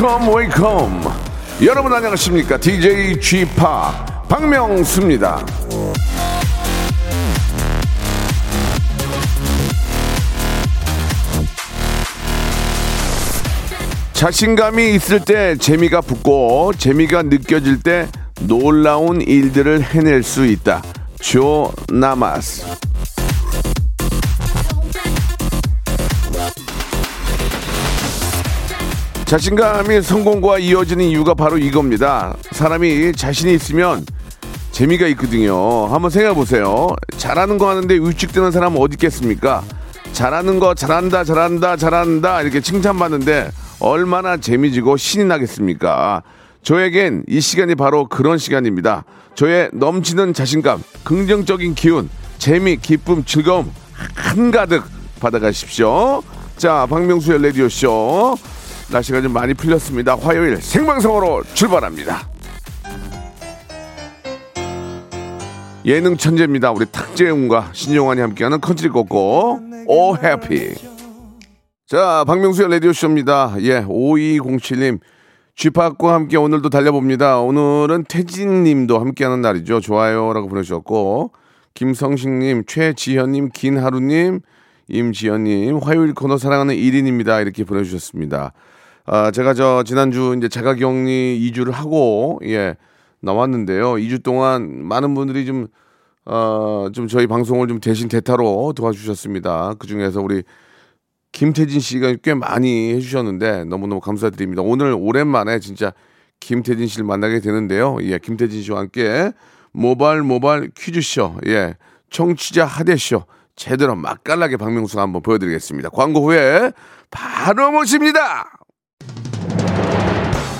Welcome, welcome. 여러분 안녕하십니까? DJ g p 박명수입니다. 자신감이 있을 때 재미가 붙고 재미가 느껴질 때 놀라운 일들을 해낼 수 있다. 조 나마스. 자신감이 성공과 이어지는 이유가 바로 이겁니다. 사람이 자신이 있으면 재미가 있거든요. 한번 생각해 보세요. 잘하는 거 하는데 위축되는 사람은 어디 있겠습니까? 잘하는 거 잘한다 잘한다 잘한다 이렇게 칭찬받는데 얼마나 재미지고 신이 나겠습니까? 저에겐 이 시간이 바로 그런 시간입니다. 저의 넘치는 자신감, 긍정적인 기운, 재미, 기쁨, 즐거움 한가득 받아가십시오. 자, 박명수의 라디오쇼. 날씨가 좀 많이 풀렸습니다. 화요일 생방송으로 출발합니다. 예능 천재입니다. 우리 탁재훈과 신용환이 함께하는 컨트리 꼬꼬 Oh Happy. 자, 박명수의 라디오 쇼입니다. 예, 5207님. 쥐팍과 함께 오늘도 달려봅니다. 오늘은 태진님도 함께하는 날이죠. 좋아요라고 보내주셨고 김성식님, 최지현님, 김하루님, 임지현님, 화요일 코너 사랑하는 1인입니다. 이렇게 보내주셨습니다. 아, 제가 저 지난주 이제 자가 격리 2주를 하고 예 나왔는데요. 2주 동안 많은 분들이 좀 어, 좀 저희 방송을 좀 대신 대타로 도와주셨습니다. 그 중에서 우리 김태진 씨가 꽤 많이 해주셨는데 너무너무 감사드립니다. 오늘 오랜만에 진짜 김태진 씨를 만나게 되는데요. 예, 김태진 씨와 함께 모발 모발 퀴즈쇼, 예, 청취자 하대쇼 제대로 맛깔나게 박명수가 한번 보여드리겠습니다. 광고 후에 바로 모십니다.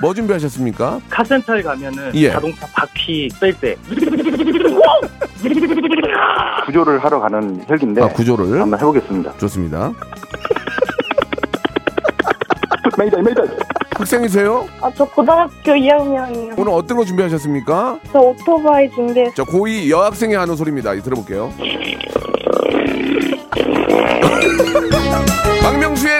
뭐 준비하셨습니까? 카센터에 가면은 예. 자동차 바퀴 뺄 때. 구조를 하러 가는 헬기인데 아, 구조를. 한번 해보겠습니다. 좋습니다. 메이다, 메이다. 학생이세요? 아, 저 고등학교 2학년이요. 오늘 어떤 거 준비하셨습니까? 저 오토바이 준비했어요. 자, 고2 여학생이 하는 소리입니다. 이 들어볼게요. 박명수의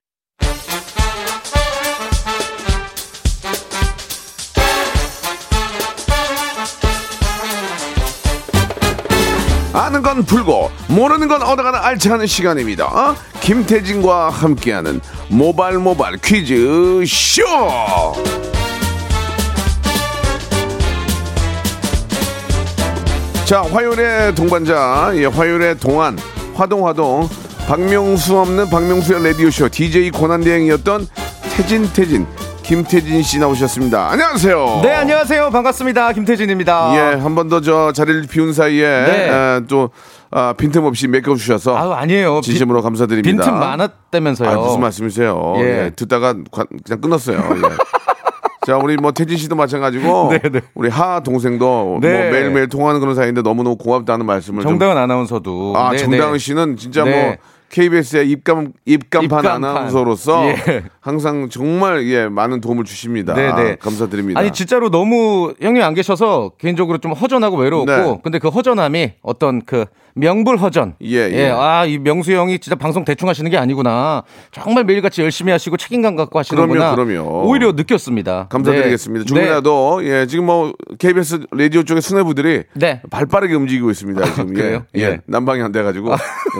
아는 건 풀고 모르는 건 얻어가는 알찬 시간입니다. 어? 김태진과 함께하는 모발 모발 퀴즈 쇼. 자, 화요일의 동반자, 예, 화요일의 동안 화동 화동 박명수 없는 박명수의 라디오 쇼 DJ 고난 대행이었던 태진 태진 김태진 씨 나오셨습니다. 안녕하세요. 네, 안녕하세요. 반갑습니다. 김태진입니다. 예, 한 번 더 저 자리를 비운 사이에 네. 에, 또 아, 빈틈없이 메꿔 주셔서 아유, 아니에요. 빈- 진심으로 감사드립니다. 빈틈 많았다면서요. 아, 무슨 말씀이세요? 예. 예, 듣다가 관- 그냥 끊었어요. 예. 자, 우리 뭐 태진 씨도 마찬가지고 네, 네. 우리 하 동생도 네. 뭐 매일매일 통화하는 그런 사이인데 너무너무 고맙다는 말씀을 좀 정다은 아나운서도. 아, 네, 정다은 네. 씨는 진짜 네. 뭐 KBS의 입감 입간판 입간판. 아나운서로서 예. 항상 정말 예 많은 도움을 주십니다. 네, 네. 감사드립니다. 아니 진짜로 너무 형님 안 계셔서 개인적으로 좀 허전하고 외로웠고 네. 근데 그 허전함이 어떤 그 명불허전. 예, 예. 아, 이 명수 형이 진짜 방송 대충 하시는 게 아니구나. 정말 매일같이 열심히 하시고 책임감 갖고 하시는구나. 그럼요, 그럼요. 오히려 느꼈습니다. 감사드리겠습니다. 네. 조금이라도 예 지금 뭐 KBS 라디오 쪽의 수뇌부들이 네. 발빠르게 움직이고 있습니다. 지금 예, 그래요? 예. 예. 난방이 안 돼가지고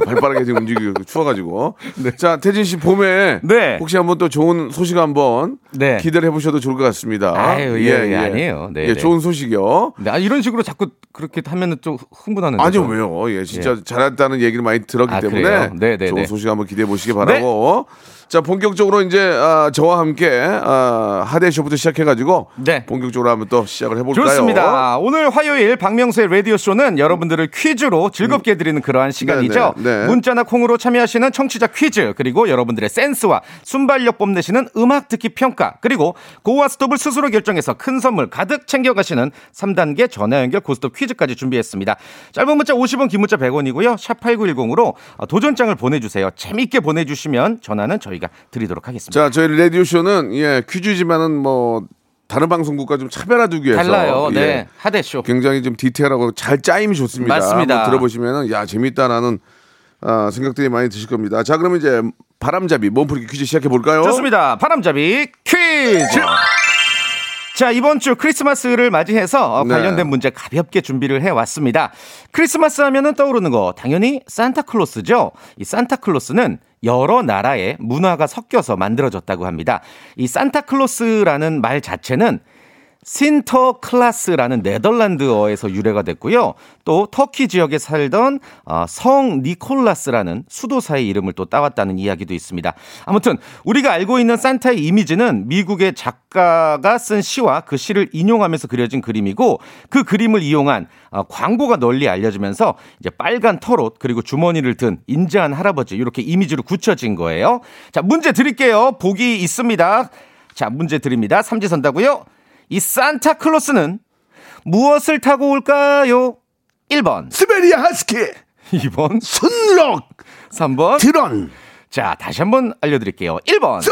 발빠르게 지금 움직이고 추워가지고. 자 태진 씨 봄에 네. 혹시 한번 또 좋은 소식 한번 네. 기대를 해보셔도 좋을 것 같습니다. 아유, 예, 예, 아니에요. 네, 예, 네. 좋은 소식이요. 네, 아, 이런 식으로 자꾸 그렇게 하면은 좀 흥분하는데. 아니요, 저. 왜요? 예, 진짜 잘했다는 얘기를 많이 들었기 아, 때문에? 네, 네, 좋은 네. 소식 한번 기대해 보시기 바라고. 자, 본격적으로 이제 아, 저와 함께 아, 하대 쇼부터 시작해가지고 네. 본격적으로 한번 또 시작을 해볼까요? 좋습니다. 오늘 화요일 박명수의 라디오 쇼는 여러분들을 퀴즈로 즐겁게 드리는 그러한 시간이죠. 네, 네. 문자나 콩으로 참여하시는 청취자 퀴즈 그리고 여러분들의 센스와 순발력 뽐내시는 음악 듣기 평가 그리고 고와 스톱을 스스로 결정해서 큰 선물 가득 챙겨가시는 3단계 전화 연결 고스톱 퀴즈까지 준비했습니다. 짧은 문자 50원, 긴 문자 100원이고요. 샵 8910으로 도전장을 보내주세요. 재밌게 보내주시면 전화는 저희 가 드리도록 하겠습니다. 자, 저희 라디오 쇼는 예 퀴즈지만은 뭐 다른 방송국과 좀 차별화두기 위해서 달라요. 예, 네. 하대쇼. 굉장히 좀 디테일하고 잘 짜임이 좋습니다. 맞습니다. 들어보시면은 야 재밌다라는 아, 생각들이 많이 드실 겁니다. 자, 그러면 이제 바람잡이 몸풀기 퀴즈 시작해 볼까요? 좋습니다. 바람잡이 퀴즈. 자, 이번 주 크리스마스를 맞이해서 어, 네. 관련된 문제 가볍게 준비를 해 왔습니다. 크리스마스 하면은 떠오르는 거 당연히 산타클로스죠. 이 산타클로스는 여러 나라의 문화가 섞여서 만들어졌다고 합니다. 이 산타클로스라는 말 자체는 신터클라스라는 네덜란드어에서 유래가 됐고요. 또 터키 지역에 살던 어, 성 니콜라스라는 수도사의 이름을 또 따왔다는 이야기도 있습니다. 아무튼 우리가 알고 있는 산타의 이미지는 미국의 작가가 쓴 시와 그 시를 인용하면서 그려진 그림이고 그 그림을 이용한 어, 광고가 널리 알려지면서 이제 빨간 털옷 그리고 주머니를 든 인자한 할아버지 이렇게 이미지로 굳혀진 거예요. 자 문제 드릴게요. 보기 있습니다. 자 문제 드립니다. 삼지선다고요. 이 산타클로스는 무엇을 타고 올까요? 1번, 스베리아 하스키, 2번, 순록, 3번. 드론, 자, 다시 한번 알려드릴게요. 1번, 스-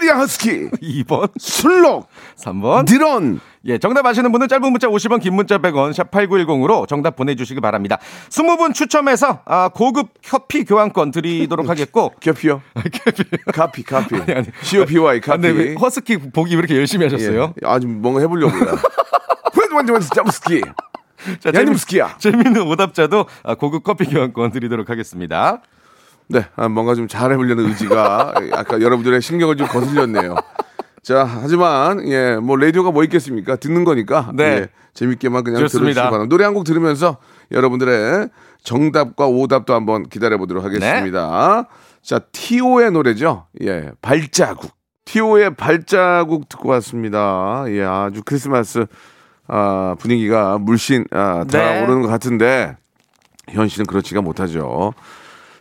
스베리아 하스키, 2번, 순록, 3번. 드런. 예, 정답 아시는 분은 짧은 문자 50원, 긴 문자 100원, 샵 8910으로 정답 보내주시기 바랍니다. 20분 추첨해서 아, 고급 커피 교환권 드리도록 하겠고. 커피요? 카피, 카피. COPY, 아, 근데 카피. 허스키 보기 왜 이렇게 열심히 하셨어요? 예. 아주 뭔가 해보려고요. 완전 완전 점스키. 자, 야님스키야. 재밌는 오답자도 아, 고급 커피 교환권 드리도록 하겠습니다. 네, 아, 뭔가 좀 잘해보려는 의지가 아까 여러분들의 신경을 좀 거슬렸네요. 자, 하지만 예, 뭐 라디오가 뭐 있겠습니까? 듣는 거니까 네. 예, 재밌게만 그냥 바랍니다. 노래 한 곡 들으면서 여러분들의 정답과 오답도 한번 기다려 보도록 하겠습니다. 자, 티오의 노래죠. 예, 발자국. 티오의 발자국 듣고 왔습니다. 예, 아주 크리스마스 아, 분위기가 물씬 아, 네. 달아오르는 것 같은데 현실은 그렇지가 못하죠.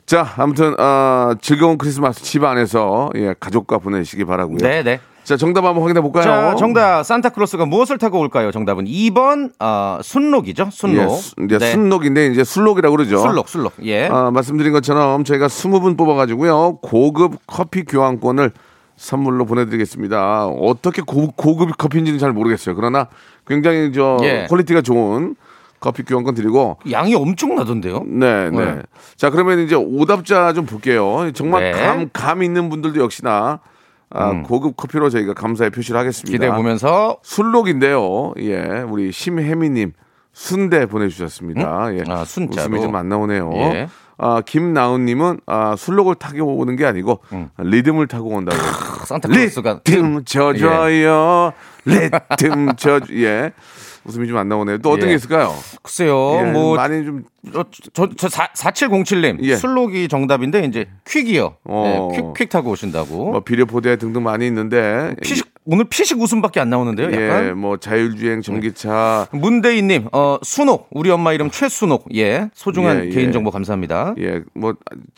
자, 아무튼 아, 즐거운 크리스마스 집 안에서 예, 가족과 보내시기 바라고요. 네, 네. 자, 정답 한번 확인해 볼까요? 자, 정답 산타클로스가 무엇을 타고 올까요? 정답은 2번 어, 순록이죠. 순록. 예, 네. 순록인데 이제 술록이라고 그러죠. 술록, 술록. 예. 아, 말씀드린 것처럼 저희가 20분 뽑아 가지고요. 고급 커피 교환권을 선물로 보내드리겠습니다. 어떻게 고, 고급 커피인지는 잘 모르겠어요. 그러나 굉장히 저 예. 퀄리티가 좋은 커피 교환권 드리고 양이 엄청나던데요. 네, 네. 네. 자, 그러면 이제 오답자 좀 볼게요. 정말 네. 감, 감 있는 분들도 역시나 아, 고급 커피로 저희가 감사의 표시를 하겠습니다. 음. 기대해 보면서 술록인데요. 예, 우리 심혜미님 순대 보내주셨습니다. 예, 아, 순자로. 웃음이 좀 안 나오네요. 예. 아, 김나은님은 아, 술록을 타고 오는 게 아니고 음. 리듬을 타고 온다고. 산타클로스가 리듬 져줘요. 리듬 져. 예. 웃음이 좀 안 나오네요. 또 어떤 예. 게 있을까요? 글쎄요. 예, 뭐 많이 좀 저, 저, 저 4707님 예. 술록이 정답인데 이제 퀵이요. 어. 네, 퀵, 퀵 타고 오신다고. 뭐 비료 포대 등등 많이 있는데 피식 오늘 피식 웃음밖에 안 나오는데요. 약간. 예, 뭐 자율주행 전기차 문대인님, 어, 순옥, 우리 엄마 이름 최순옥, 예, 소중한 예, 예. 개인정보 감사합니다. 예, 뭐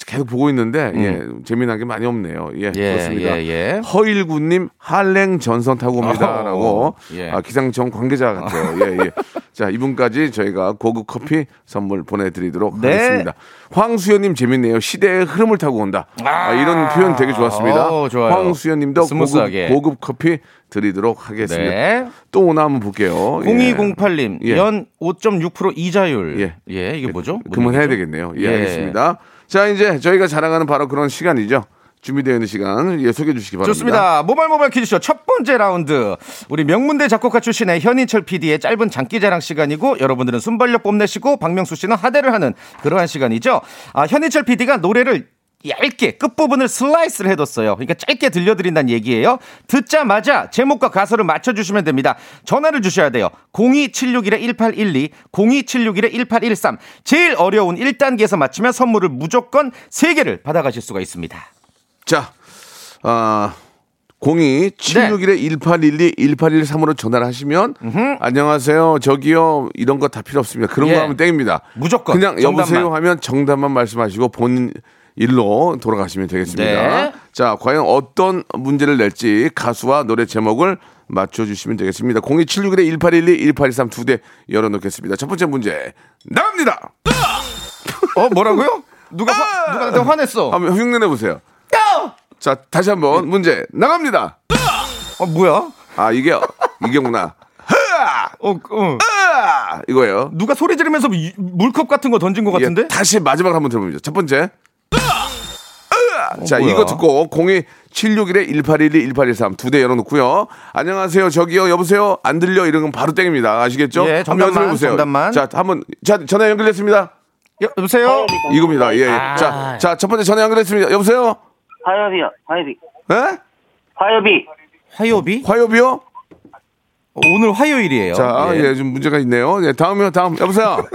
계속 보고 있는데 예, 재미난 게 많이 없네요. 예, 음. 예, 그렇습니다. 예, 예. 허일구님 한랭 전선 타고 옵니다라고 예. 아, 기상청 관계자 같아요. 예, 예. 자, 이분까지 저희가 고급 커피 선물 보내드리도록 네. 하겠습니다. 황수연님 재밌네요. 시대의 흐름을 타고 온다. 아, 이런 표현 되게 좋았습니다. 어, 좋아요. 황수연님도 고급. 고급 커피 드리도록 하겠습니다. 네. 또 오나 한번 볼게요. 예. 0208님, 예. 연5.6% 이자율. 예. 예. 이게 뭐죠? 무슨 그만해야? 되겠네요. 예, 예. 알겠습니다. 자, 이제 저희가 자랑하는 바로 그런 시간이죠. 준비되어 있는 시간 예, 소개해 주시기 바랍니다. 좋습니다. 모발 모발 퀴즈쇼 첫 번째 라운드. 우리 명문대 작곡가 출신의 현인철 PD의 짧은 장기자랑 시간이고 여러분들은 순발력 뽐내시고 박명수 씨는 하대를 하는 그러한 시간이죠. 아, 현인철 PD가 노래를 얇게 끝부분을 슬라이스를 해뒀어요. 그러니까 짧게 들려드린다는 얘기예요. 듣자마자 제목과 가사를 맞춰주시면 됩니다. 전화를 주셔야 돼요. 02761-1812, 02761-1813. 제일 어려운 1단계에서 맞추면 선물을 무조건 3개를 받아가실 수가 있습니다. 자, 아, 02 761에 1812 1813으로 전화를 하시면 안녕하세요. 저기요. 이런 거 다 필요 없습니다. 그런 예. 거 하면 땡입니다. 무조건 그냥 정답만. 여보세요 하면 정답만 말씀하시고 본인 일로 돌아가시면 되겠습니다. 네. 자, 과연 어떤 문제를 낼지 가수와 노래 제목을 맞춰주시면 되겠습니다. 02761에 1812 1813두 대 열어놓겠습니다. 첫 번째 문제 나갑니다. 어, 뭐라고요? 누가, 화, 누가 나한테 화냈어? 한번 흉내 내 보세요. 자, 다시 한번 문제 나갑니다. 어, 뭐야? 아 이게 이게구나. 어, 어. 아, 이거예요. 누가 소리 지르면서 이- 물컵 같은 거 던진 것 같은데? 예, 다시 마지막 한번 들어봅니다. 첫 번째. 자, 어, 뭐야? 이거 듣고 02 761에 1812 1813 두 대 열어놓고요. 안녕하세요, 저기요, 여보세요, 안 들려 이런 건 바로 땡입니다. 아시겠죠? 예, 정답만, 보세요. 정답만. 자, 한번 자 전화 연결됐습니다. 여, 여보세요? 이겁니다. 예, 예. 아. 자, 자, 첫 번째 전화 연결됐습니다. 여보세요. 화요비요. 화요비. 예? 화요비. 화요비? 화요비요? 어, 오늘 화요일이에요. 자, 예. 예, 좀 문제가 있네요. 예, 다음이요, 다음. 여보세요.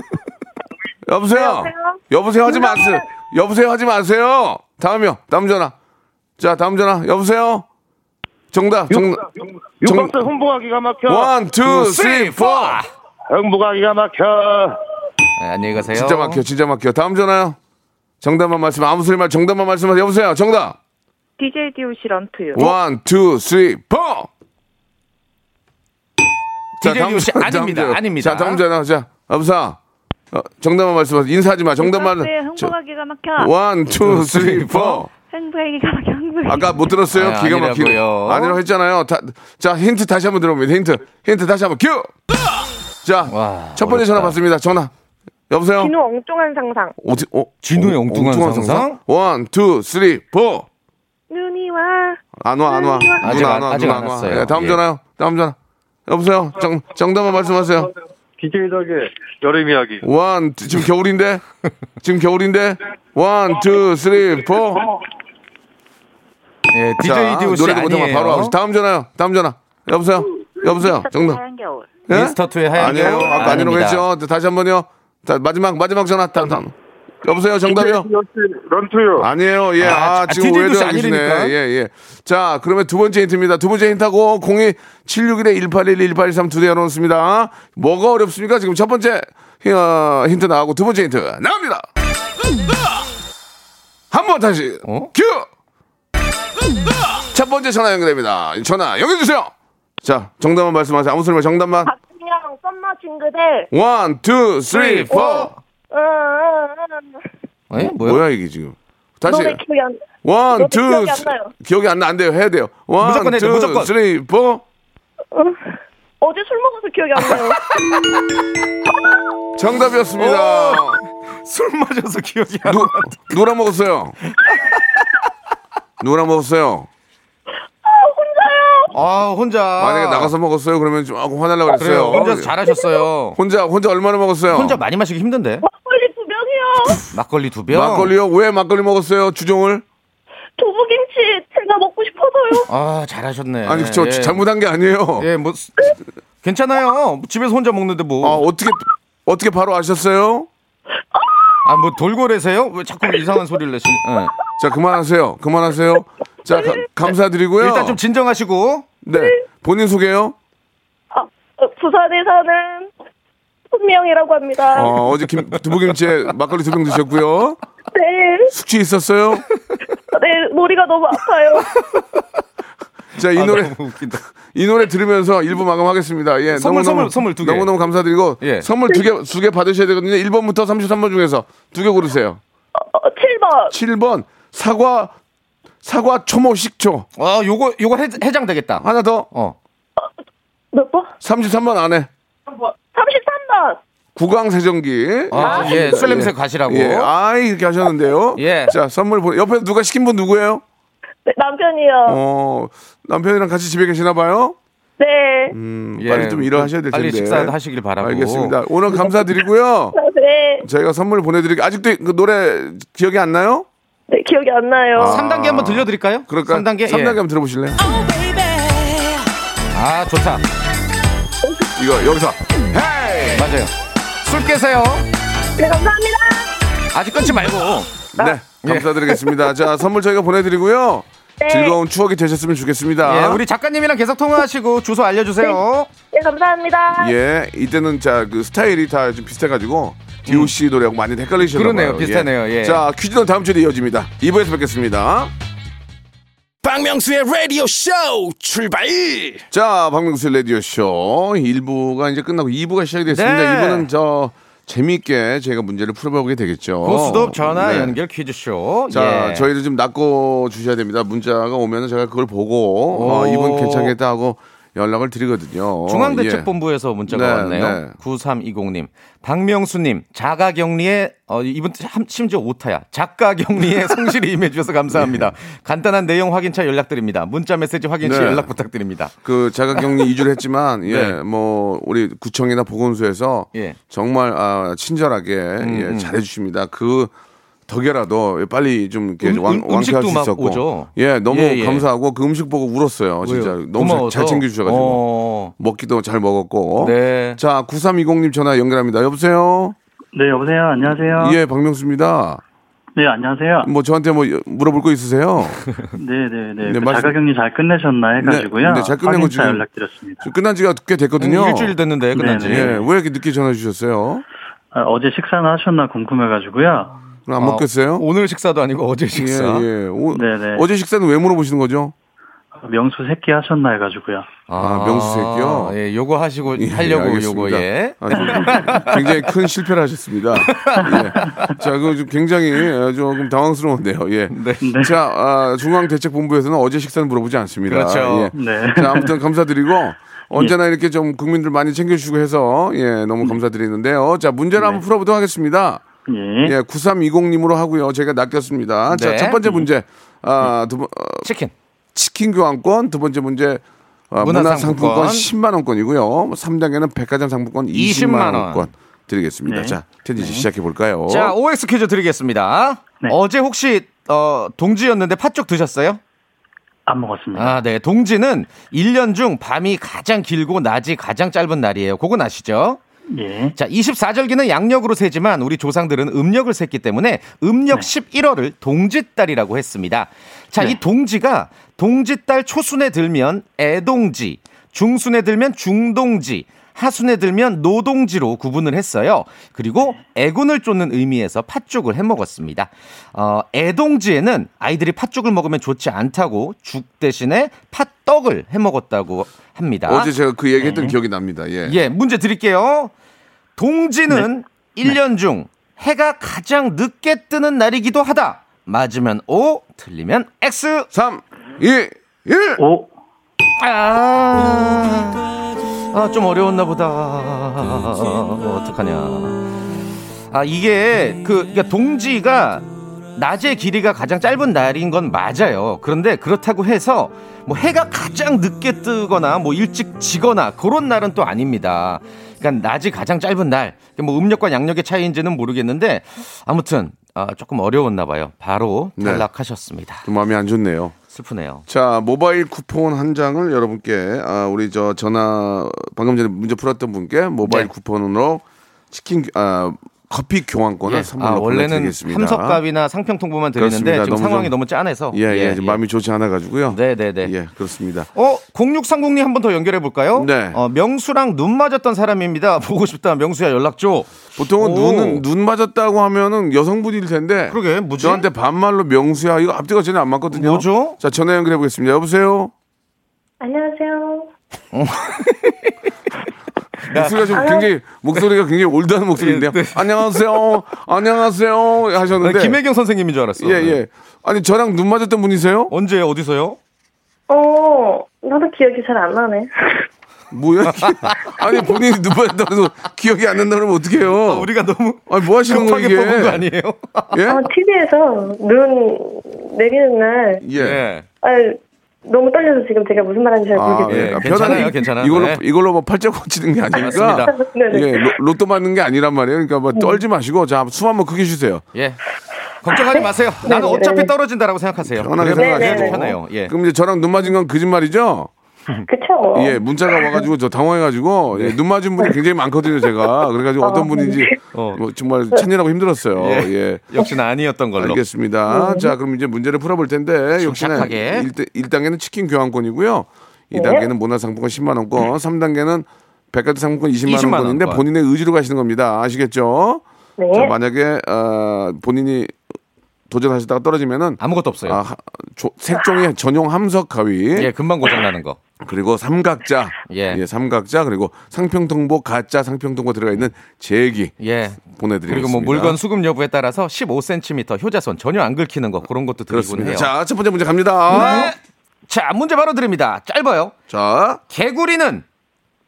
여보세요. 여보세요 하지 마세요. 여보세요 하지 마세요. 다음이요. 다음 전화. 자, 다음 전화. 여보세요. 정답. 정답. 정- 육각수 흥보가 기가 막혀. one, two, three, four. 흥보가 기가 막혀. 네, 안녕히 가세요. 진짜 막혀, 진짜 막혀. 다음 전화요. 정답만 말씀, 아무 소리 말, 정답만 말씀하세요. 여보세요. 정답. DJ DOC Run To You. one, two, three, four. DJ DOC 아닙니다. 아닙니다. 자, 다음 전화. 자, 여보세요. 어, 정답만 말씀하세요. 인사하지 마. 정답만. 네, 저- 흥보가 기가 막혀. one, two, three, four. 흥보가 기가 막혀. 아까 못 들었어요? 아, 기가. 아니라고요. 아니라고 했잖아요. 다, 자, 힌트 다시 한번 들어봅니다. 힌트. 힌트 다시 한번 큐! 자, 와, 첫 번째 전화 어렵다. 받습니다. 전화. 여보세요? 지누 엉뚱한 상상. 어디, 어, 지누의 어, 엉뚱한 상상? one, two, three, four. 눈이 와. 안 와, 안 와. 아직 안- 와, 아직 안 와. 왔어요. 예, 다음 예. 전화요. 다음 전화. 여보세요? 정, 정답만 말씀하세요. DJ DOC의 여름 이야기. one, two, 지금 겨울인데? 지금 겨울인데? one, two, three, four. 예, 자, DJ DOC 노래도 못하면 아니에요. 바로 하고 다음 전화요. 다음 전화. 여보세요? 여보세요? 정답. 하얀 겨울. 예? 미스터2의 하얀 아니에요. 겨울? 아까 아니라고. 했죠. 다시 한 번요. 자, 마지막 마지막 전화. 다음, 다음. 여보세요. 정답이요? Run To You. 아니에요. 예. 아, 아, 지금 DJ 오해도. 아니라니까. 예, 예. 자, 그러면 두 번째 힌트입니다. 두 번째 힌트하고 02 761에 1812 1813두대 열어놓습니다. 뭐가 어렵습니까? 지금 첫 번째 히- 어, 힌트 나가고 두 번째 힌트 나옵니다. 한 번 다시 어? 큐. 첫 번째 전화 연결됩니다. 전화 연결 주세요. 자, 정답만 말씀하세요. 아무 소리 말 정답만. 박진영 썸머 징그들. one, two, three, four. 응, 응, 응. 예? 뭐야? 뭐야 이게 지금? 다시 노래 기억이 안. one, two, 기억이 안 쓰- 나요. 기억이 안 나, 안 돼요. 해야 돼요. one, 무조건 해야 돼, two, 무조건. three, four. 어제 술 먹어서 기억이 안 나요. 정답이었습니다. 술 마셔서 기억이 안 누, 나. 누구랑 먹었어요? 누구랑 먹었어요? 아, 혼자. 만약에 나가서 먹었어요? 그러면 좀 조금 화내려고 그래요. 그랬어요. 혼자 잘하셨어요. 혼자, 혼자 얼마나 먹었어요? 혼자 많이 마시기 힘든데. 막걸리 두 병이요. 막걸리 두 병. 막걸리요? 왜 막걸리 먹었어요? 주종을? 두부김치 제가 먹고 싶어서요. 아, 잘하셨네. 아니, 저 예. 잘못한 게 아니에요. 예, 뭐 스- 괜찮아요. 집에서 혼자 먹는데 뭐. 아, 어떻게, 어떻게 바로 아셨어요? 아, 뭐 돌고래세요? 왜 자꾸 이상한 소리를 내시는? 예. 자, 그만하세요. 그만하세요. 자, 가- 감사드리고요. 일단 좀 진정하시고. 네. 본인 소개요? 아, 어, 부산에 사는 손미영이라고 합니다. 어, 어제 김, 두부김치에 막걸리 두 병 드셨고요. 네, 숙취 있었어요? 네, 머리가 너무 아파요. 자, 이 아, 노래 너무 웃긴다. 이 노래 들으면서 일부 마감하겠습니다. 예, 선물, 너무너무, 선물, 선물 두 개. 너무너무 감사드리고 예. 선물 두 개 두 개 받으셔야 되거든요. 1번부터 33번 중에서 두 개 고르세요. 어, 7번. 7번 사과 사과 초모 식초. 아, 요거 요거 해, 해장 되겠다. 하나 더. 어. 몇 번? 33번 안에 33번. 구강 세정기. 아, 예, 술 냄새 가시라고. 예, 아이 이렇게 하셨는데요. 예. 자, 선물 보 옆에 누가 시킨 분 누구예요? 네, 남편이요. 어, 남편이랑 같이 집에 계시나 봐요? 네. 음, 예, 빨리 좀 일어나셔야 될 텐데. 빨리 식사도 하시길 바라고. 알겠습니다. 오늘 감사드리고요. 네. 저희가 선물 보내드릴게요. 아직도 그 노래 기억이 안 나요? 네, 기억이 안 나요. 아. 3단계 한번 들려드릴까요? 그럴까? 3단계? 3단계 예. 한번 들어보실래요? 아, 좋다. 이거 여기서 헤이! 맞아요. 술 깨세요. 네, 감사합니다. 아직 끊지 말고. 네, 감사드리겠습니다. 자, 선물 저희가 보내드리고요. 네. 즐거운 추억이 되셨으면 좋겠습니다. 예, 우리 작가님이랑 계속 통화하시고 주소 알려주세요. 네, 감사합니다. 예, 이때는 자 그 스타일이 다 좀 비슷해가지고 D.O.C 노래하고 많이 헷갈리셨나 음. 그러네요. 봐요. 비슷하네요. 예. 자, 퀴즈는 다음 주에 이어집니다. 2부에서 뵙겠습니다. 박명수의 라디오 쇼 출발 자, 박명수 라디오 쇼 1부가 이제 끝나고 2부가 시작이 됐습니다. 네. 2부는 저 재미있게 저희가 문제를 풀어보게 되겠죠. 고스톱 전화 네. 연결 퀴즈쇼. 자, 예. 저희를 좀 낚고 주셔야 됩니다. 문자가 오면 은 제가 그걸 보고 어, 오. 이분 괜찮겠다 하고 연락을 드리거든요. 중앙대책본부에서 문자가 네, 왔네요. 네. 9320님. 박명수님, 자가 격리에, 어, 이분 참- 심지어 오타야. 작가 격리에 성실히 임해주셔서 감사합니다. 간단한 내용 확인차 연락드립니다. 문자 메시지 확인 시 네. 연락 부탁드립니다. 예. 그 자가 격리 2주를 했지만 예, 네. 뭐 우리 구청이나 보건소에서 예. 정말 아, 친절하게 예, 음. 잘해 주십니다. 그 덕에라도 빨리 좀 이렇게 음, 왕, 음, 왕쾌할 수막 있었고 오죠? 예, 너무 예, 예. 감사하고 그 음식 보고 울었어요. 진짜 왜요? 너무 잘, 고마워서? 잘 챙겨 주셔 가지고 어, 먹기도 잘 먹었고. 네. 자, 9320님 전화 연결합니다. 여보세요? 네, 여보세요. 안녕하세요. 예, 박명수입니다. 네, 안녕하세요. 뭐 저한테 뭐 물어볼 거 있으세요? 네, 네, 네. 네, 그 말씀- 자가격리 잘 끝내셨나 해가지고요. 네, 네, 잘 끝낸 거 지금- 연락드렸습니다. 지금 끝난 지가 꽤 됐거든요. 음, 일주일 됐는데 끝난 지. 네, 예, 네. 왜 이렇게 늦게 전화 주셨어요? 아, 어제 식사는 하셨나 궁금해가지고요. 안 어, 먹겠어요? 오늘 식사도 아니고 어제 식사. 예, 예. 오- 네네. 어제 식사는 왜 물어보시는 거죠? 명수 새끼 하셨나 해가지고요. 아, 명수 새끼요? 예, 요거 하시고 예, 하려고 알겠습니다. 요거 예. 아, 좀 굉장히 큰 실패를 하셨습니다. 예. 자, 그좀 굉장히 어, 조금 당황스러운데요. 예. 네. 네. 자, 아, 중앙대책본부에서는 어제 식사는 물어보지 않습니다. 그렇죠. 예. 네. 자, 아무튼 감사드리고 언제나 이렇게 좀 국민들 많이 챙겨주시고 해서 예, 너무 감사드리는데요. 자, 문제를 한번 풀어보도록 하겠습니다. 예. 예, 9320님으로 하고요. 제가 낚였습니다. 자, 네. 첫 번째 문제. 아, 두 번, 어, 치킨. 치킨 교환권, 두 번째 문제 어, 문화상품권. 문화상품권 10만 원권이고요. 3단계는 백화점 상품권 20만, 20만 원. 원권 드리겠습니다. 네. 자, 텐지 씨 시작해 볼까요? 자, OX 퀴즈 드리겠습니다. 네. 어제 혹시 어, 동지였는데 팥죽 드셨어요? 안 먹었습니다. 아, 네. 동지는 1년 중 밤이 가장 길고 낮이 가장 짧은 날이에요. 그건 아시죠? 예. 자, 24절기는 양력으로 세지만 우리 조상들은 음력을 셌기 때문에 음력 11월을 동짓달이라고 했습니다. 자, 네. 이 동지가 동짓달 초순에 들면 애동지, 중순에 들면 중동지, 하순에 들면 노동지로 구분을 했어요. 그리고 애군을 쫓는 의미에서 팥죽을 해 먹었습니다. 어, 애동지에는 아이들이 팥죽을 먹으면 좋지 않다고 죽 대신에 팥 떡을 해 먹었다고 합니다. 어제 제가 그 얘기했던 기억이 납니다. 예. 예, 문제 드릴게요. 동지는 일 1년 중 해가 가장 늦게 뜨는 날이기도 하다. 맞으면 O, 틀리면 X. 3, 2, 1. 오. 아, 아, 좀 어려웠나 보다. 어, 어떡하냐. 아, 이게 그, 그러니까 동지가 낮의 길이가 가장 짧은 날인 건 맞아요. 그런데 그렇다고 해서 뭐 해가 가장 늦게 뜨거나 뭐 일찍 지거나 그런 날은 또 아닙니다. 그러니까 낮이 가장 짧은 날. 뭐 음력과 양력의 차이인지는 모르겠는데 아무튼 아, 조금 어려웠나 봐요. 바로 네. 탈락하셨습니다. 좀 마음이 안 좋네요. 슬프네요. 자, 모바일 쿠폰 한 장을 여러분께 아, 우리 저 전화 방금 전에 문제 풀었던 분께 모바일 네. 쿠폰으로 치킨 아, 커피 교환권을 예. 선물로 아, 원래는 보내드리겠습니다. 함석값이나 상평통보만 드리는데 그렇습니다. 지금 너무 상황이 좀- 너무 짠해서 예, 예, 좀 마음이 좋지 않아 가지고요. 네 네 네. 예, 그렇습니다. 어, 0630님 한 번 더 연결해 볼까요? 네. 어, 명수랑 눈 맞았던 사람입니다. 보고 싶다. 명수야 연락 줘. 보통은 오. 눈은 눈 맞았다고 하면은 여성분일 텐데. 그러게, 뭐지? 저한테 반말로 명수야 이거 앞뒤가 전혀 안 맞거든요. 뭐죠? 자 전화 연결해 보겠습니다. 여보세요. 안녕하세요. 목소리가 좀 굉장히 목소리가 굉장히 올드한 목소리인데요. 네, 네. 안녕하세요. 안녕하세요. 하셨는데 김혜경 선생님인 줄 알았어. 예, 예. 아니 저랑 눈 맞았던 분이세요? 언제 어디서요? 어, 나도 기억이 잘 안 나네. 뭐야? 아니 본인이 눈 맞았다고 해서 기억이 안 난다 그러면 어떡해요? 아, 우리가 너무 아니 뭐 하시는 거예요 급하게 이게? 뽑은 거 아니에요? 예? 어, TV에서 눈 내리는 날, 예. 예. 아, 너무 떨려서 지금 제가 무슨 말하는지 잘 아, 모르겠어요. 예, 아, 괜찮아요, 편하게 괜찮아요. 이걸로 네. 이걸로 뭐 팔자 고치는 게 아니니까. 맞습니다. 네네. 이게 로, 로또 맞는 게 아니란 말이에요. 그러니까 뭐 떨지 마시고 자 숨 한번 크게 쉬세요. 예. 걱정하지 마세요. 나는 네, 어차피 네. 떨어진다라고 생각하세요. 편하게 생각하시고. 네, 네. 편해요. 예. 그럼 이제 저랑 눈 맞은 건 거짓말이죠? 그쵸. 예, 문자가 와가지고 저 당황해가지고 예, 눈 맞은 분이 굉장히 많거든요, 제가. 그래가지고 어떤 아, 분인지 네. 어. 뭐 정말 찾느라고 힘들었어요. 예. 예. 역시나 아니었던 걸로. 알겠습니다. 자, 그럼 이제 문제를 풀어볼 텐데 역시나 침착하게. 1, 단계는 치킨 교환권이고요. 네. 2단계는 문화상품권 10만 원권, 3단계는 백화점 상품권 20만, 20만 원권인데 원권. 본인의 의지로 가시는 겁니다. 아시겠죠? 네. 자, 만약에 어, 본인이 도전하시다가 떨어지면은 아무것도 없어요. 아, 하- 조- 색종이 전용 함석 가위 예, 금방 고장 나는 거. 그리고 삼각자 예. 삼각자 그리고 상평통보 가짜 상평통보 들어가 있는 제기 예. 보내드리겠습니다. 그리고 뭐 물건 수급 여부에 따라서 15cm 효자손 전혀 안 긁히는 거 그런 것도 드리곤. 해요. 자, 첫 번째 문제 갑니다. 네. 자, 문제 바로 드립니다. 짧아요. 자, 개구리는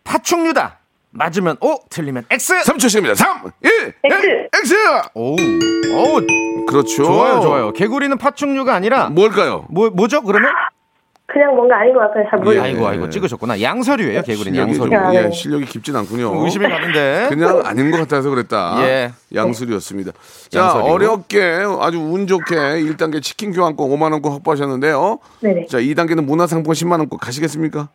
파충류다. 맞으면 O, 틀리면 X. 3초 시간입니다. 3, 1, X. X! 오, 오, 그렇죠. 좋아요, 좋아요. 개구리는 파충류가 아니라 뭘까요? 뭐 뭐죠? 그러면? 그냥 뭔가 아닌 것 같아요. 잘 모르겠어요. 예. 아이고, 아이고, 찍으셨구나. 양서류예요, 실력이 좀, 양서류. 네. 예, 실력이 깊진 않군요. 의심이 가는데. 그냥 아닌 것 같아서 그랬다. 예. 양수리였습니다. 자, 양서류. 어렵게 아주 운 좋게 1단계 치킨 교환권 5만 원권 확보하셨는데요. 네네. 자, 2단계는 문화상품권 10만 원권 가시겠습니까?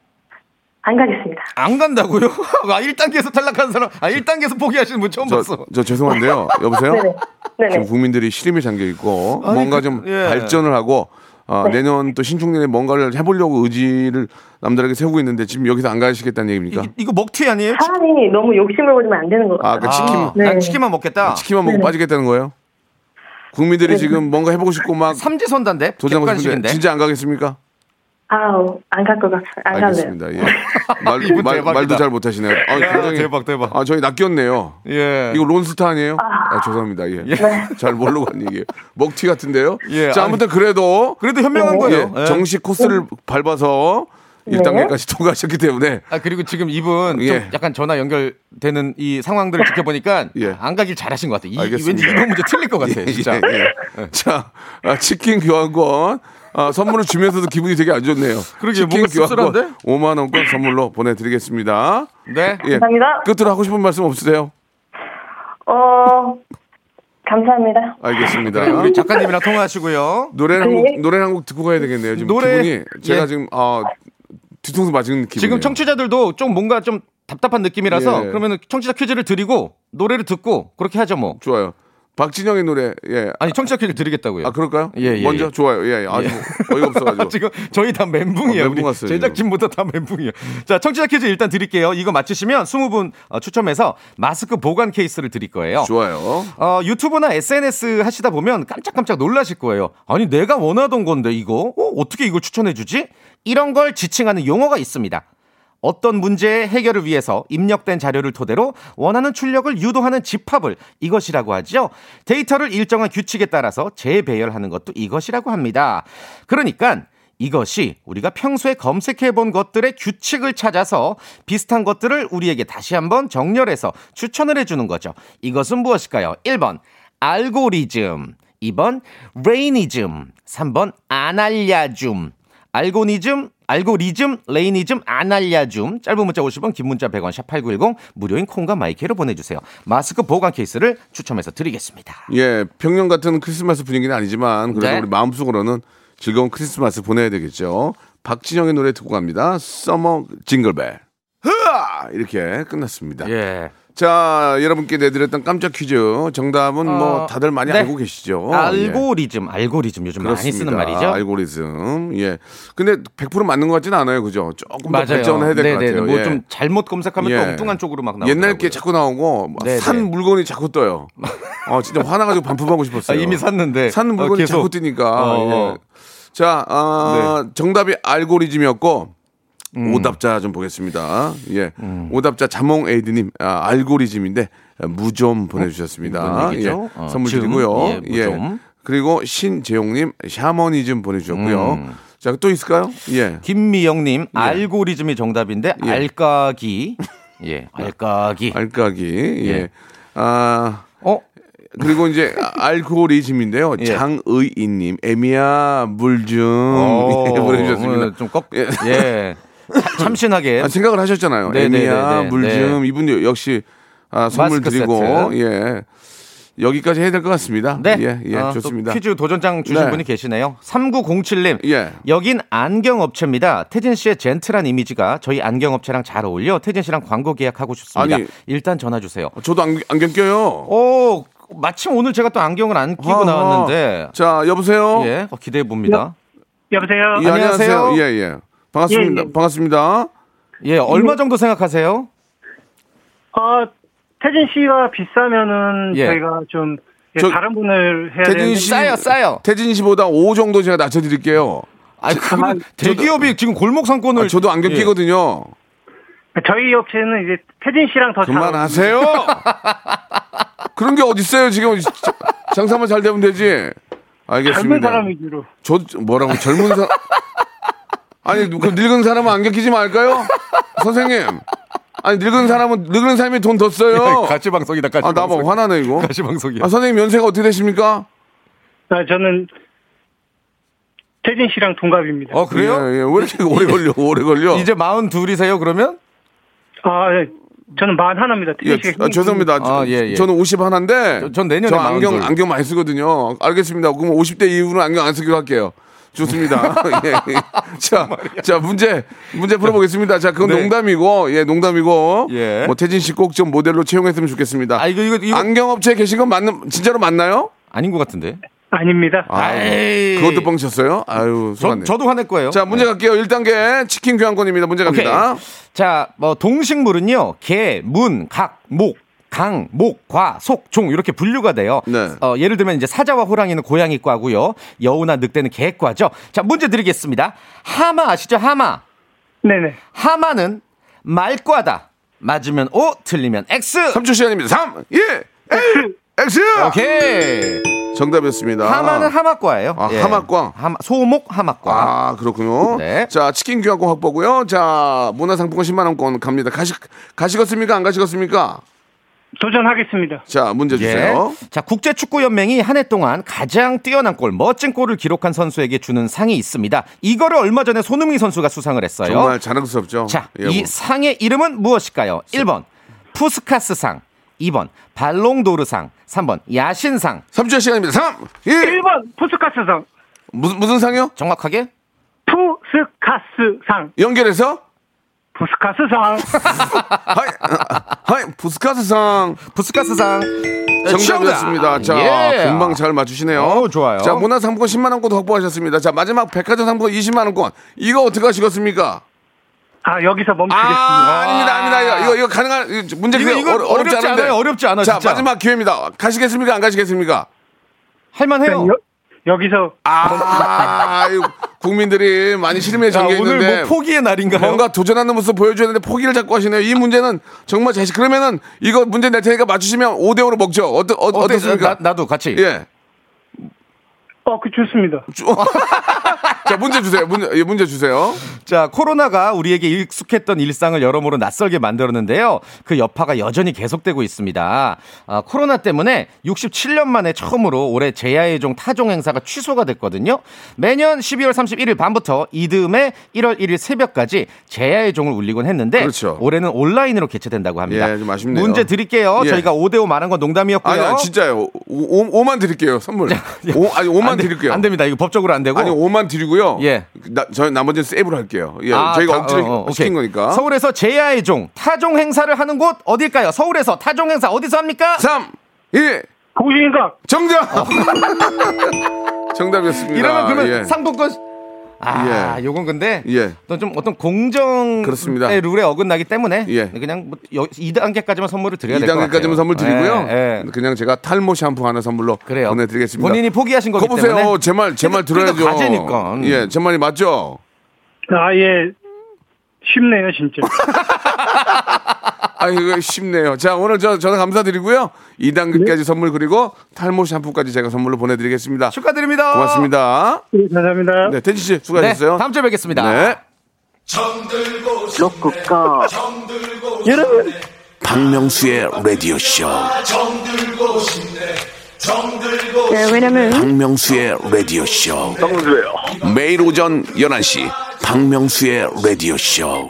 안 가겠습니다. 안 간다고요? 아, 1단계에서 탈락한 사람, 아, 1단계에서 포기하시는 분 처음 저, 봤어. 저 죄송한데요. 여보세요? 네네. 네네. 지금 국민들이 시름에 잠겨 있고 아니, 뭔가 그- 좀 예. 발전을 하고 어, 내년 또 신축년에 뭔가를 해보려고 의지를 남들에게 세우고 있는데 지금 여기서 안 가시겠다는 얘기입니까? 이, 이거 먹튀 아니에요? 사람이 너무 욕심을 부리면 안 되는 것 아, 같아요. 그 치킨, 아, 네. 난 치킨만 먹겠다. 치킨만 먹고 네네. 빠지겠다는 거예요? 국민들이 지금 뭔가 해보고 싶고 막 삼지선단데? 도전하고 싶은데? 진짜 안 가겠습니까? 아우, 안 갈 것 같아요. 안 갈래요. 알겠습니다. 예. 말, 말, 대박이다. 말도 잘 못하시네요. 아, 야, 굉장히 대박, 대박. 아, 저희 낚였네요. 예. 이거 론스타 아니에요? 아, 죄송합니다. 예. 잘 모르고 한 얘기예요. 먹튀 같은데요. 예, 자, 아무튼 그래도 그래도 현명한 네. 거예요. 예, 예. 정식 코스를 밟아서 1단계까지 통과하셨기 때문에 아 그리고 지금 이분 좀 예. 약간 전화 연결되는 이 상황들을 지켜보니까 예. 안 가길 잘하신 것 같아. 이, 알겠습니다. 왠지 이번 문제 틀릴 것 같아. 진짜. 예, 예. 자, 아, 치킨 교환권 아, 선물을 주면서도 기분이 되게 안 좋네요. 그러게요, 치킨 뭔가 씁쓸한데? 5만 원권 선물로 보내드리겠습니다. 네. 예. 감사합니다. 끝으로 하고 싶은 말씀 없으세요? 어, 감사합니다. 알겠습니다. 우리 작가님이랑 통화하시고요. 노래 한 곡, 네. 노래 한 곡 듣고 가야 되겠네요. 지금 노래, 기분이 제가 예. 지금 아, 뒤통수 맞은 기분. 지금 청취자들도 좀 뭔가 좀 답답한 느낌이라서 예. 그러면 청취자 퀴즈를 드리고 노래를 듣고 그렇게 하죠 뭐. 좋아요. 박진영의 노래 예. 아니 청취자 퀴즈 드리겠다고요. 아 그럴까요? 예, 예, 먼저 예. 좋아요. 예, 아주 어이가 없어가지고. 지금 저희 다 멘붕이에요. 어, 멘붕 왔어요, 제작진부터 다 멘붕이에요. 자, 청취자 퀴즈 일단 드릴게요. 이거 맞히시면 20분 어, 추첨해서 마스크 보관 케이스를 드릴 거예요. 좋아요. 어, 유튜브나 SNS 하시다 보면 깜짝깜짝 놀라실 거예요. 아니, 내가 원하던 건데, 이거? 어, 어떻게 이걸 추천해주지? 이런 걸 지칭하는 용어가 있습니다. 어떤 문제의 해결을 위해서 입력된 자료를 토대로 원하는 출력을 유도하는 집합을 이것이라고 하죠. 데이터를 일정한 규칙에 따라서 재배열하는 것도 이것이라고 합니다. 그러니까 이것이 우리가 평소에 검색해 본 것들의 규칙을 찾아서 비슷한 것들을 우리에게 다시 한번 정렬해서 추천을 해주는 거죠. 이것은 무엇일까요? 1번, 알고리즘. 2번, 레이니즘. 3번, 아날야줌. 알고니즘, 알고리즘, 레이니즘, 아날야줌. 짧은 문자 50원, 긴 문자 100원, 샵 8910. 무료인 콩과 my K로 보내주세요. 마스크 보관 케이스를 추첨해서 드리겠습니다. 예, 평년 같은 크리스마스 분위기는 아니지만 그래도 네. 우리 마음속으로는 즐거운 크리스마스 보내야 되겠죠. 박진영의 노래 듣고 갑니다. Summer Jingle Bell. 흐아! 이렇게 끝났습니다. 예. 자, 여러분께 내드렸던 깜짝 퀴즈 정답은 뭐 어, 다들 많이 네. 알고 계시죠? 예. 알고리즘, 알고리즘 요즘 많이 쓰는 말이죠. 알고리즘. 예. 근데 100% 맞는 것 같지는 않아요. 그죠? 조금 더 맞아요. 발전을 해야 될 것. 같아요. 뭐 예. 좀 잘못 검색하면 예. 또 엉뚱한 쪽으로 막 나오고. 옛날 게 자꾸 나오고 막 네네. 산 물건이 자꾸 떠요. 어, 진짜 화나 가지고 반품하고 싶었어요. 아, 이미 샀는데. 산 어, 물건이 계속. 자꾸 뜨니까. 어, 어. 예. 자, 아, 정답이 알고리즘이었고 오답자 좀 보겠습니다. 예. 오답자 자몽 에이드님, 아, 알고리즘인데, 무좀 보내주셨습니다. 얘기죠? 예. 어, 선물 즘, 드리고요. 예, 무 좀. 그리고 신재용님, 샤머니즘 보내주셨고요. 음. 자, 또 있을까요? 예. 김미영님 알고리즘이 정답인데 예. 알까기 예 알까기 알까기. 예. 예. 아, 어 그리고 이제 알고리즘인데요. 예. 장의인님, 에미야, 물 좀. 어, 예, 보내주셨습니다. 좀 꺾, 예. 예. 참- 참신하게. 아, 생각을 하셨잖아요. 네, 네, 에미야, 네, 네, 물 네. 좀. 이분도 역시 아, 선물 드리고, 세트. 예. 여기까지 해야 될 것 같습니다. 네. 예, 예, 어, 또 좋습니다. 퀴즈 도전장 주신 네. 분이 계시네요. 3907님. 예. 여긴 안경업체입니다. 태진 씨의 젠틀한 이미지가 저희 안경업체랑 잘 어울려 태진 씨랑 광고 계약하고 싶습니다. 아니. 일단 전화 주세요. 저도 안, 안경 껴요. 오, 마침 오늘 제가 또 안경을 안 끼고 아하. 나왔는데 자, 여보세요? 예, 어, 기대해 봅니다. 여 보세요? 예, 안녕하세요. 예, 예. 반갑습니다. 예, 예. 반갑습니다. 예, 얼마 정도 생각하세요? 어, 태진 씨가 비싸면은 예. 저희가 좀 예, 저- 다른 분을 해야 태진 되는데 씨- 싸요, 싸요. 태진 씨보다 5 정도 제가 낮춰 드릴게요. 아, 그러면 대기업이 지금 골목 상권을 아, 저도 안경 예. 끼거든요. 저희 업체는 이제 태진 씨랑 더 잘. 그만하세요. 그런 게 어딨어요, 지금. 장사만 잘 되면 되지. 알겠습니다. 젊은 사람 위주로. 저 뭐라고 젊은 사람 아니 그 늙은 사람은 안경 끼지 말까요? 선생님. 아니 늙은 사람은 늙은 사람이 돈 더 써요. 가시 방송이다, 가시 아나봐 방송. 화나네 이거. 가시 방송이야. 아 선생님 연세가 어떻게 되십니까? 아, 저는 태진 씨랑 동갑입니다. 어, 그래요? 예, 예. 왜 이렇게 오래 걸려? 오래 걸려? 이제 마흔 둘이세요, 그러면? 아, 예. 저는 만 하나입니다. 예, 아, 죄송합니다. 아, 예, 예. 저는 50 하나인데 저- 전 내년에 저 안경 마흔둘. 안경 많이 쓰거든요. 알겠습니다. 그럼 50대 이후로는 안경 안 쓰기로 할게요. 좋습니다. 예. 자, 자 문제 문제 풀어보겠습니다. 자, 그건 네. 농담이고, 예, 농담이고, 예. 뭐 태진 씨 꼭 좀 모델로 채용했으면 좋겠습니다. 아, 이거, 이거, 이거. 안경 업체에 계신 건 맞는 진짜로 맞나요? 아닌 것 같은데. 아닙니다. 아, 에이. 그것도 뻥쳤어요? 아유, 저, 속았네. 저 도 화낼 거예요. 자, 문제 갈게요. 1단계 치킨 교환권입니다. 문제 오케이. 갑니다. 자, 뭐 동식물은요. 개, 문, 각, 목, 강, 목, 과, 속, 종 이렇게 분류가 돼요. 네. 어, 예를 들면 이제 사자와 호랑이는 고양이과고요. 여우나 늑대는 개과죠. 자, 문제 드리겠습니다. 하마 아시죠? 하마. 네네. 하마는 말과다. 맞으면 O, 틀리면 X. 3초 시간입니다. 3, 2, 1, X! 오케이. 정답이었습니다. 하마는 하마과예요. 아, 하마과? 하마, 소목 하마과. 아, 그렇군요. 네. 자, 치킨 교환권 확보고요. 자, 문화상품권 10만 원권 갑니다. 가시 가시겠습니까? 안 가시겠습니까? 도전하겠습니다. 자, 문제 주세요. 자, 국제축구연맹이 한 해 동안 가장 뛰어난 골, 멋진 골을 기록한 선수에게 주는 상이 있습니다. 이거를 얼마 전에 손흥민 선수가 수상을 했어요. 정말 자랑스럽죠. 자, 예, 이 뭐. 상의 이름은 무엇일까요? 1번 푸스카스상, 2번 발롱도르상, 3번 야신상. 3초 시간입니다. 3, 2, 1번 푸스카스상. 무슨 무슨 상이요? 정확하게? 푸스카스상. 연결해서 푸스카스상. 하이 하이 부스카스상 푸스카스상. 정답이었습니다. 자, 예. 금방 잘 맞추시네요. 어, 좋아요. 자, 문화상품권 10만 원권 확보하셨습니다. 자, 마지막 백화점 상품권 20만 원권. 이거 어떻게 하시겠습니까? 아, 여기서 멈추겠습니다. 아, 아닙니다, 아닙니다. 이거, 이거, 이거 가능한, 문제 이거, 이거 어렵지 어렵지 않은데. 않아요, 어렵지 않아, 자, 진짜. 마지막 기회입니다. 가시겠습니까? 안 가시겠습니까? 할만해요. 여, 여기서 아, 이거 국민들이 많이 실망에 자, 잠겨 오늘 있는데. 뭐 포기의 날인가요? 뭔가 도전하는 모습 보여줘야 되는데 포기를 자꾸 하시네요. 이 문제는 정말 자식, 그러면은 이거 문제 낼 테니까 맞추시면 5대 5로 먹죠. 어떠, 어, 어때? 어떻습니까? 나, 나도 같이. 예. 어, 그 좋습니다. 자, 문제 주세요. 문제, 예, 문제 주세요. 자, 코로나가 우리에게 익숙했던 일상을 여러모로 낯설게 만들었는데요. 그 여파가 여전히 계속되고 있습니다. 아, 코로나 때문에 67년 만에 처음으로 올해 제야의 종 타종 행사가 취소가 됐거든요. 매년 12월 31일 밤부터 이듬해 1월 1일 새벽까지 제야의 종을 울리곤 했는데 그렇죠. 올해는 온라인으로 개최된다고 합니다. 예, 좀 아쉽네요. 문제 드릴게요. 예. 저희가 5대 5 말한 건 농담이었고요. 아니, 진짜요. 5, 만 드릴게요. 선물. 오, 아니, 5만 안 돼- 드릴게요. 안 됩니다. 이거 법적으로 안 되고. 아니, 5만 드리고 요. 예. 나, 저 나머지는 세이브로 할게요. 예. 아, 저희가 다- 억지로 어, 어, 시킨 오케이. 거니까. 서울에서 제야의 종 타종 행사를 하는 곳 어딜까요? 서울에서 타종 행사 어디서 합니까? 3, 2, 고신각 정답! 정답이었습니다. 이러면 그러면 예. 상품권 아, 예. 요건 근데 예. 또좀 어떤 공정의 그렇습니다. 룰에 어긋나기 때문에 예. 그냥 뭐 여- 2단계까지만 선물을 드려야 될 것 같아요. 2단계까지는 선물 드리고요. 예, 예. 그냥 제가 탈모 샴푸 하나 선물로 그래요. 보내드리겠습니다. 본인이 포기하신 거기 거 보세요. 때문에 제 말, 제말 그래도 들어야죠. 과제니까. 예, 제 말이 맞죠? 아, 예. 쉽네요, 진짜. 아, 이거 쉽네요. 자, 오늘 저, 전화 감사드리고요. 2단계까지 선물 그리고 탈모 샴푸까지 제가 선물로 보내드리겠습니다. 축하드립니다. 고맙습니다. 네, 감사합니다. 네, 텐지 씨 네, 수고하셨어요. 다음 주에 뵙겠습니다. 네. 로쿠꺼. 여러분. 박명수의 라디오 쇼. 네, 왜냐면 박명수의 라디오 쇼. 박명수예요. 매일 오전 11시 박명수의 라디오 쇼.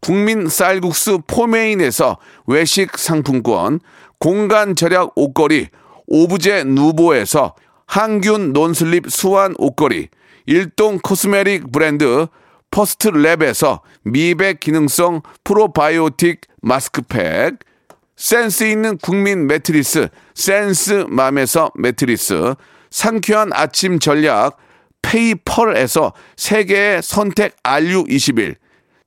국민 쌀국수 포메인에서 외식 상품권, 공간 절약 옷걸이, 오브제 누보에서 항균 non-slip 수완 옷걸이, 일동 cosmetic 브랜드 퍼스트 랩에서 미백 기능성 프로바이오틱 마스크팩, 센스 있는 국민 매트리스 센스맘에서 매트리스, 상쾌한 아침 전략 페이펄에서 세계의 선택 RU21,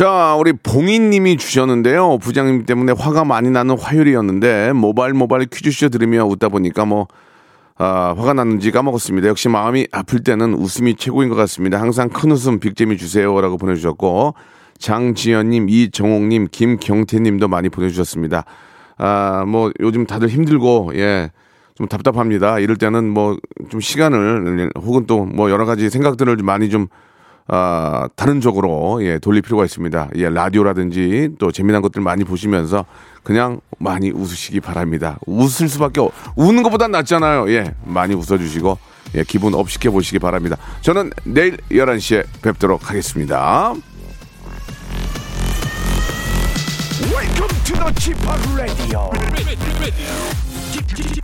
자, 우리 봉인님이 주셨는데요. 부장님 때문에 화가 많이 나는 화요일이었는데 모바일 모바일 퀴즈쇼 들으며 웃다 보니까 뭐 아, 화가 났는지 까먹었습니다. 역시 마음이 아플 때는 웃음이 최고인 것 같습니다. 항상 큰 웃음 빅잼이 주세요라고 보내주셨고 장지연님, 이정옥님, 김경태님도 많이 보내주셨습니다. 아, 뭐 요즘 다들 힘들고 예. 좀 답답합니다. 이럴 때는 뭐 좀 시간을 혹은 또 뭐 여러 가지 생각들을 좀 많이 좀 아, 다른 쪽으로 예, 돌릴 필요가 있습니다. 예, 라디오라든지 또 재미난 것들 많이 보시면서 그냥 많이 웃으시기 바랍니다. 웃을 수밖에 없, 웃는 것보단 낫잖아요. 예, 많이 웃어주시고 예, 기분 up 시켜 보시기 바랍니다. 저는 내일 11시에 뵙도록 하겠습니다. Welcome to the Chip Radio. Chip, Chip.